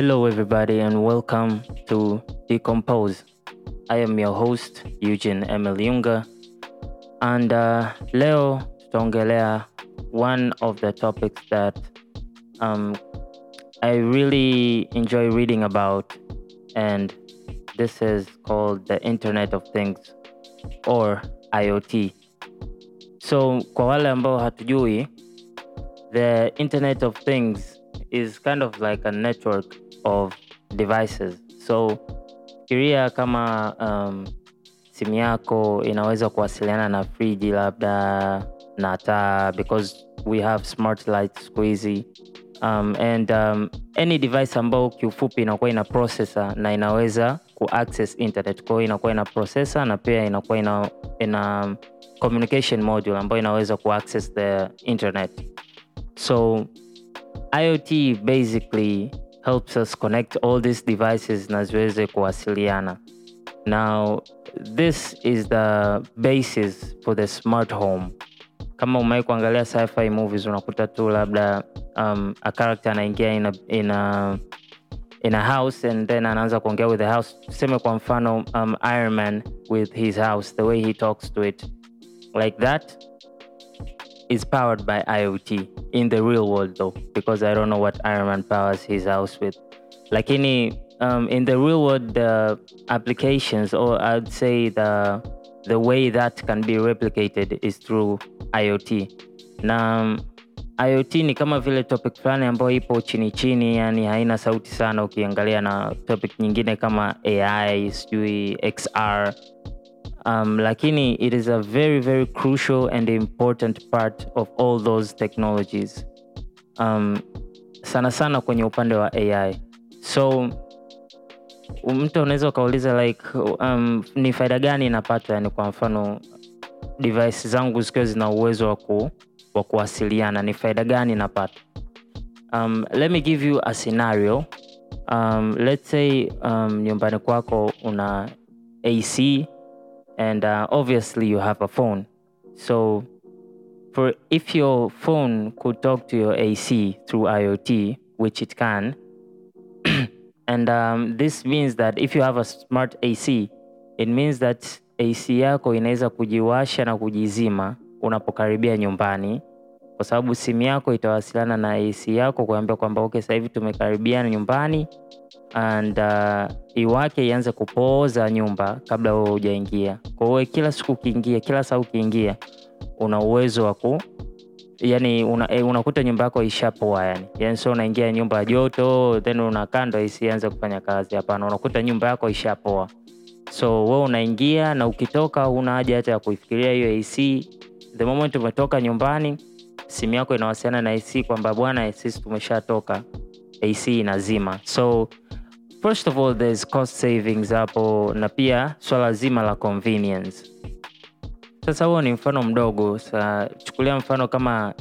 Hello, everybody, and welcome to Decompose. I am your host Eugene Emil Yunga, and uh, leo tutaongelea one of the topics that um, I really enjoy reading about, and this is called the Internet of Things or IoT. So, kwa wale ambao hatujui, the Internet of Things is kind of like a network of devices. So, fikiria kama um, simu yako inaweza kuwasiliana na friji labda na taa because we have smart light siku um, and um, any device ambayo kiufupi inakuwa ina processor na inaweza kuaccess internet. Kwa inakuwa ina processor na pia inakuwa ina, ina communication module ambayo inaweza kuaccess the internet. So iot basically helps us connect all these devices na ziweze kuwasiliana now this is the basis for the smart home. Kama umewai kuangalia sci-fi movies unakuta tu labda um, a character anaingia in a, in a, in a house and then anaanza kuongea with the house. Tuseme kwa mfano um, Iron Man with his house the way he talks to it. Like that is powered by IoT in the real world though because I don't know what Iron Man powers his house with lakini um, in the real world the applications or I'd say the the way that can be replicated is through IoT um, IoT ni kama vile topic fulani ambayo ipo chini chini, yani haina sauti sana ukiangalia na topic nyingine kama AI, sijui XR. Um, lakini it is a very very crucial and important part of all those technologies. Um, sana sana kwenye upande wa AI. So mtu unaweza ukauliza like um, ni faida gani inapata yani kwa mfano device zangu zikiwa zina uwezo wa ku wa kuwasiliana ni faida gani napata um, let me give you a scenario um, let's say um, nyumbani kwako una ac and uh, obviously you have a phone. So for if your phone could talk to your ac through iot which it can and um, this means that if you have a smart ac it means that ac yako inaweza kujiwasha na kujizima unapokaribia nyumbani kwa sababu simu yako itawasiliana na AC yako kuambia kwamba okay, sasa hivi tumekaribiana nyumbani and uh, iwake ianze kupooza nyumba kabla wewe hujaingia. Kwa hiyo kila siku ukiingia, kila saa ukiingia, una uwezo wa ku yani una, e, unakuta nyumba yako ishapoa yani. Yani sio unaingia nyumba ya joto then unakaa ndo AC ianze kufanya kazi. Hapana, unakuta nyumba yako ishapoa. So wewe unaingia na ukitoka huna haja hata ya kuifikiria hiyo AC. The moment umetoka nyumbani, simu yako inawasiliana na AC kwamba bwana, sisi tumeshatoka, AC inazima. So first of all there's cost savings hapo, na pia swala zima la convenience. Sasa huo ni mfano mdogo. Sa chukulia mfano kama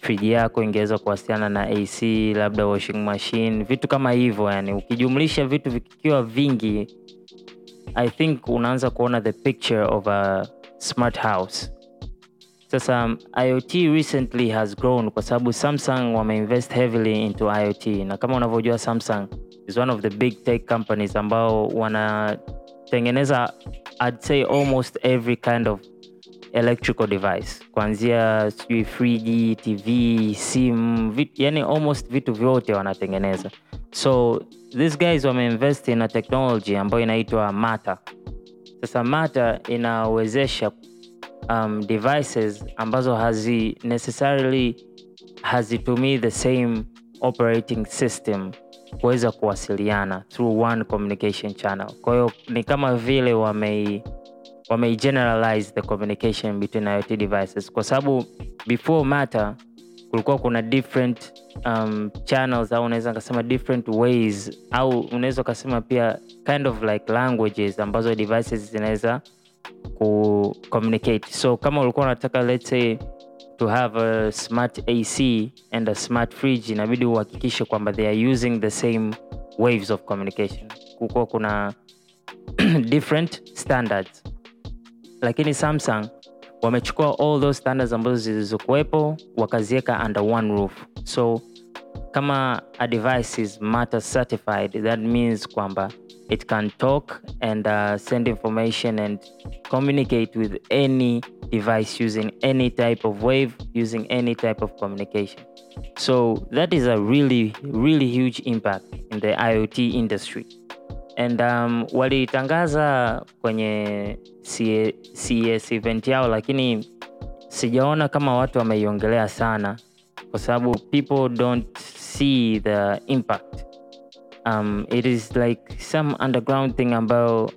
friji yako ingeweza kuwasiliana na AC, labda washing machine, vitu kama hivyo. Yani ukijumlisha vitu vikiwa vingi, I think unaanza kuona the picture of a smart house. Sasa um, IoT recently has grown kwa sababu Samsung wameinvest heavily into IoT, na kama unavyojua Samsung is one of the big tech companies ambao wanatengeneza I'd say almost every kind of electrical device, kuanzia sijui friji, TV, simu, yani almost vitu vyote wanatengeneza. So these guys wameinvest in a technology ambayo inaitwa Mata. Sasa Mata inawezesha um, devices ambazo hazi necessarily hazitumii the same operating system kuweza kuwasiliana through one communication channel. Kwa hiyo ni kama vile wamei generalize the communication between IoT devices, kwa sababu before Matter kulikuwa kuna different um, channels au unaweza ukasema different ways au unaweza ukasema pia kind of like languages ambazo devices zinaweza ku. So kama ulikuwa unataka let's to have a smart AC and a smart fridge, inabidi uhakikishe kwamba they are using the same waves of communication. Kukuwa kuna different standards, lakini Samsung wamechukua all those standards ambazo zilizokuwepo wakaziweka under one roof. So kama a device is matter certified that means kwamba it can talk and uh, send information and communicate with any device using any type of wave using any type of communication. So that is a really really huge impact in the iot industry. And um, walitangaza kwenye CES event yao lakini sijaona kama watu wameiongelea sana kwa sababu people don't see the impact um, it is like some underground thing about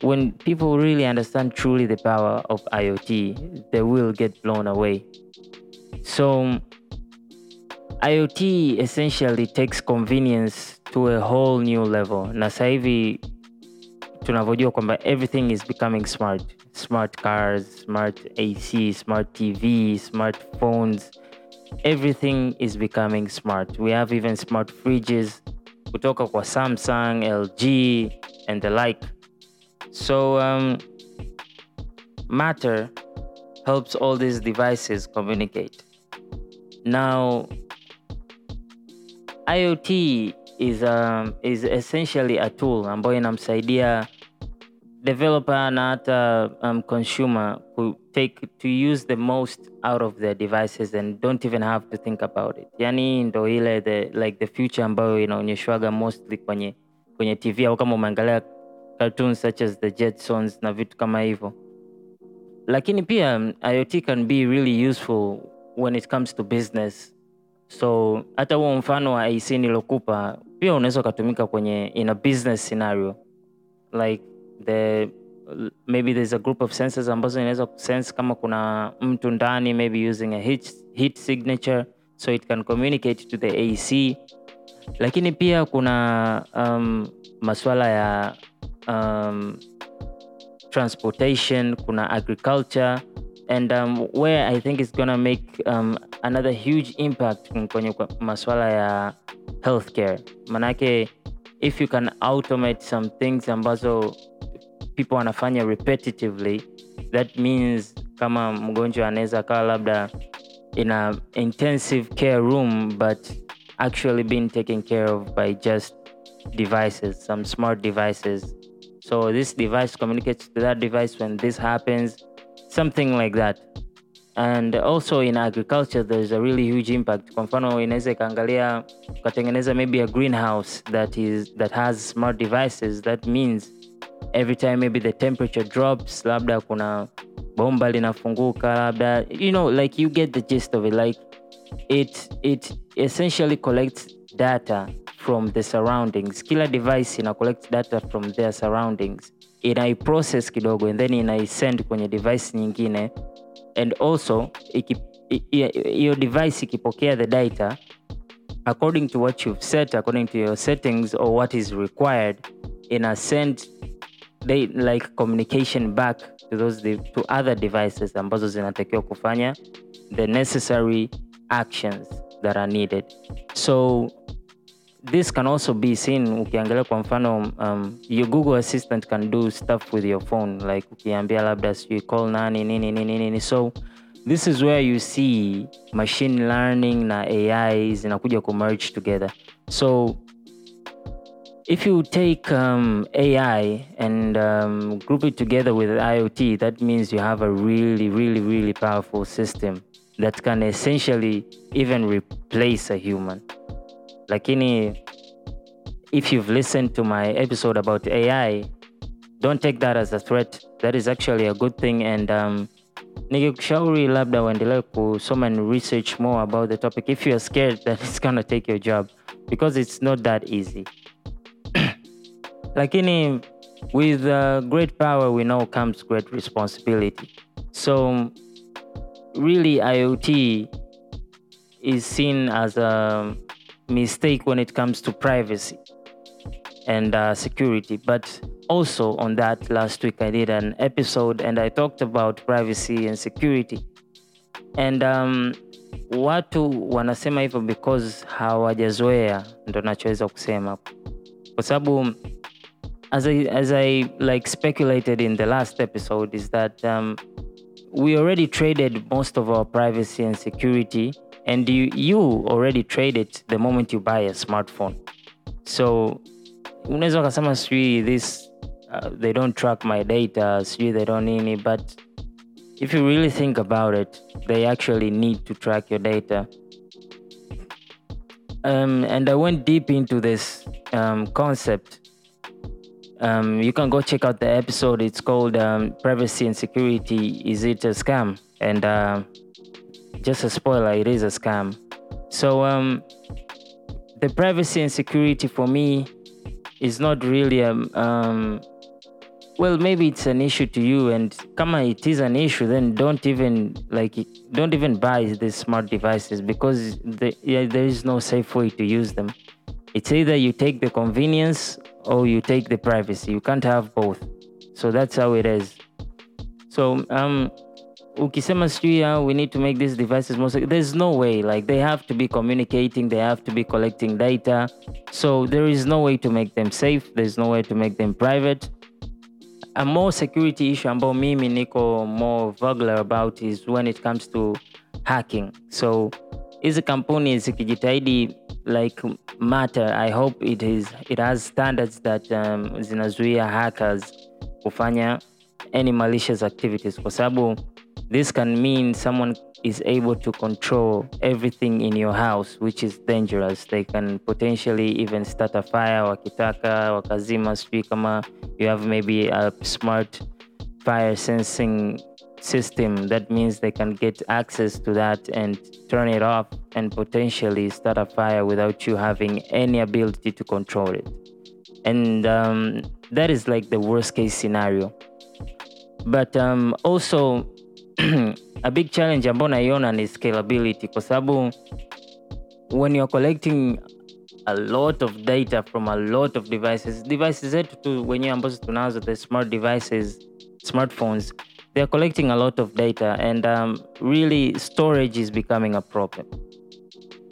when people really understand truly the power of iot they will get blown away. So iot essentially takes convenience to a whole new level. Na sasa hivi tunavyojua kwamba everything is becoming smart. Smart cars smart ac smart tv smart phones. Everything is becoming smart. We have even smart fridges kutoka kwa samsung lg and the like. So um, matter helps all these devices communicate. Now iot is, um, is essentially a tool ambayo inamsaidia developer na hata um, consumer who take to use the most out of their devices and don't even have to think about it. Yani ndo ile the, like the future ambayo inaonyeshwaga mostly kwenye kwenye tv au kama umeangalia cartoons such as the jetsons na vitu kama hivyo. Lakini pia iot can be really useful when it comes to business. So hata huo mfano wa ac nilokupa pia unaweza ukatumika kwenye in a business scenario. Like the maybe there's a group of sensors ambazo inaweza kusense kama kuna mtu ndani maybe using a heat, heat signature so it can communicate to the ac lakini pia kuna um, ya um, transportation kuna agriculture and um, where i think it's gonna make um, another huge impact kwenye masuala ya healthcare. Manake if you can automate some things ambazo people wanafanya repetitively that means kama mgonjwa anaweza akawa labda in a intensive care room but actually being taken care of by just devices some smart devices. So this device communicates to that device when this happens something like that. And also in agriculture there's a really huge impact. Kwa mfano inaweza ikaangalia ukatengeneza maybe a greenhouse that is that has smart devices that means every time maybe the temperature drops labda kuna bomba linafunguka labda you know like you get the gist of it. Like it it essentially collects data from the surroundings. Kila device ina collect data from their surroundings. Inaiprocess kidogo and then inaisend kwenye device nyingine. And also hiyo device ikipokea the data according to what you've set according to your settings or what is required ina send they like communication back to those to other devices ambazo zinatakiwa kufanya the necessary actions that are needed. So this can also be seen ukiangalia kwa mfano um, your google assistant can do stuff with your phone like ukiambia labda sijui call nani nini nini nini so this is where you see machine learning na ai zinakuja kumerge together. So if you take um, AI and um, group it together with IoT, that means you have a really, really, really powerful system that can essentially even replace a human. Lakini, if you've listened to my episode about AI, don't take that as a threat. That is actually a good thing. And um, labda uendelee kusoma and research more about the topic if you're scared that it's gonna take your job because it's not that easy. Lakini with uh, great power we know comes great responsibility. So really iot is seen as a mistake when it comes to privacy and uh, security. But also on that last week i did an episode and i talked about privacy and security. And um, watu wanasema hivyo because hawajazoea ndo nachoweza kusema. Kwa sababu as I as I like speculated in the last episode is that um, we already traded most of our privacy and security and you you already trade it the moment you buy a smartphone. So this uh, they don't track my data sijui they don't need nini but if you really think about it they actually need to track your data. Um, and i went deep into this um, concept um, you can go check out the episode. It's called um, privacy and security. Is it a scam? And uh, just a spoiler it is a scam. So um, the privacy and security for me is not really um, um well maybe it's an issue to you and come on, it is an issue then don't even like don't even buy these smart devices because the, yeah, there is no safe way to use them it's either you take the convenience or you take the privacy. You can't have both. So that's how it is. So um ukisema sijui uh, we need to make these devices more secure there's no way. Like they have to be communicating they have to be collecting data. So there is no way to make them safe. There's no way to make them private. A more security issue ambao mimi niko more vulgar about is when it comes to hacking. So is a company hizi kampuni zikijitahidi like matter. I hope it is it has standards that um, zinazuia hackers kufanya any malicious activities kwa sababu this can mean someone is able to control everything in your house which is dangerous. They can potentially even start a fire wakitaka wakazima sijui kama you have maybe a smart fire sensing system that means they can get access to that and turn it off and potentially start a fire without you having any ability to control it. And um, that is like the worst case scenario. But um, also a big challenge ambayo naiona ni scalability kwa sababu when you're collecting a lot of data from a lot of devices devices zetu tu wenyewe ambazo tunazo the smart devices smartphones they are collecting a lot of data and um, really storage is becoming a problem.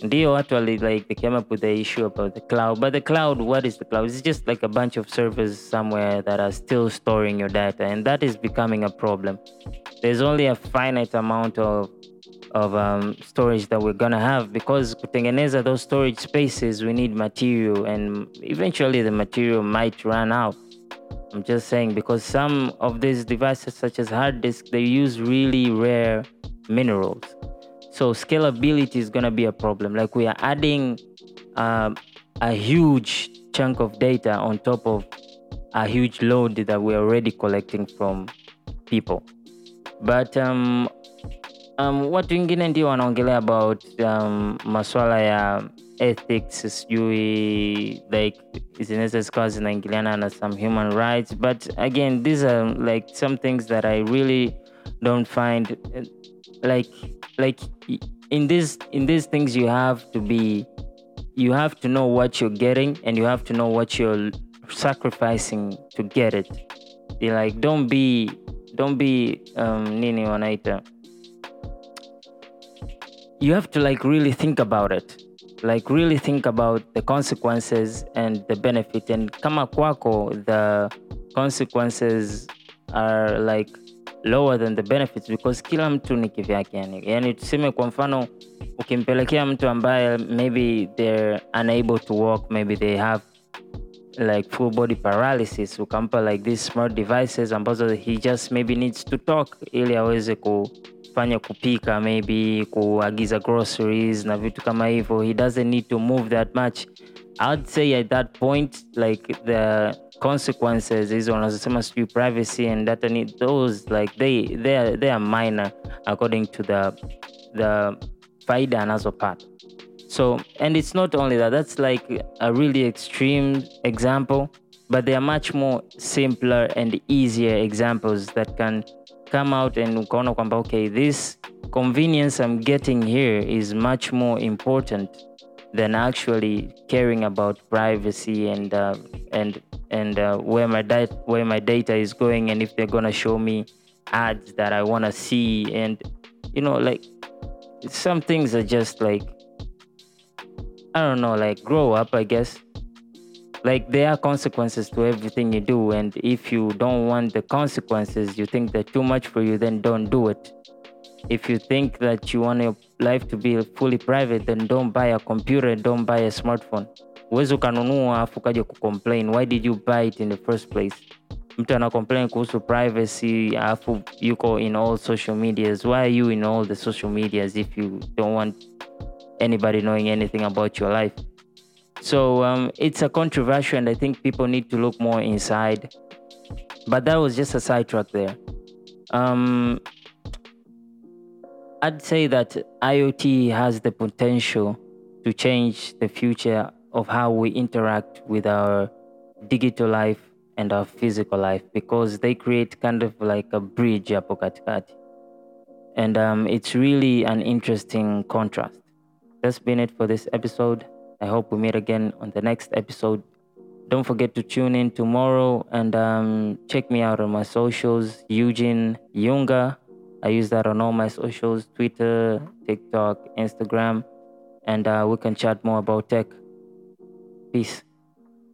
Ndio wali like they came up with the issue about the cloud but the cloud what is the cloud? It's just like a bunch of servers somewhere that are still storing your data and that is becoming a problem. There's only a finite amount of of um, storage that we're gonna have. Because kutengeneza those storage spaces we need material and eventually the material might run out i'm just saying because some of these devices such as hard disk they use really rare minerals. So scalability is gonna be a problem. Like we are adding um, a huge chunk of data on top of a huge load that we're already collecting from people. But um, um, watu wengine ndio wanaongelea about um, maswala ya ethics sijui like zinaweza zikawa zinaingiliana na some human rights. But again these are like some things that i really don't find like like in this in these things you have to be you have to know what you're getting and you have to know what you're sacrificing to get it. You like don't be don't be um, nini wanaita. You have to like really think about it like really think about the consequences and the benefit. And kama kwako the consequences are like lower than the benefits because kila mtu ni kivyake yani. Yani tuseme kwa mfano ukimpelekea mtu ambaye maybe they're unable to walk maybe they have like full body paralysis ukampa like these smart devices ambazo he just maybe needs to talk ili aweze kufanya kupika maybe kuagiza groceries na vitu kama hivyo. He doesn't need to move that much. I'd say at that point like the consequences hizo wanazosema sijui privacy and data need those like they, they, are, they are minor according to the, the faida anazopata. So and it's not only that that's like a really extreme example but there are much more simpler and easier examples that can come out and ukaona kwamba okay this convenience i'm getting here is much more important than actually caring about privacy and uh, and and uh, where my data where my data is going and if they're gonna show me ads that i want to see and you know like some things are just like I don't know, like grow up, I guess. Like there are consequences to everything you do, and if you don't want the consequences, you think they're too much for you, then don't do it. If you think that you want your life to be fully private then don't buy a computer don't buy a smartphone. Uwezi ukanunua afu kaja kucomplain. Why did you buy it in the first place? Mtu ana complain kuhusu privacy afu yuko in all social medias. Why are you in all the social medias if you don't want anybody knowing anything about your life so um, it's a controversial and i think people need to look more inside but that was just a sidetrack there um, I'd say that IoT has the potential to change the future of how we interact with our digital life and our physical life because they create kind of like a bridge hapo katikati. And um, it's really an interesting contrast. That's been it for this episode. I hope we meet again on the next episode. Don't forget to tune in tomorrow and um, check me out on my socials, Eugene Yunga. I use that on all my socials Twitter, TikTok, Instagram, and uh, we can chat more about tech. Peace.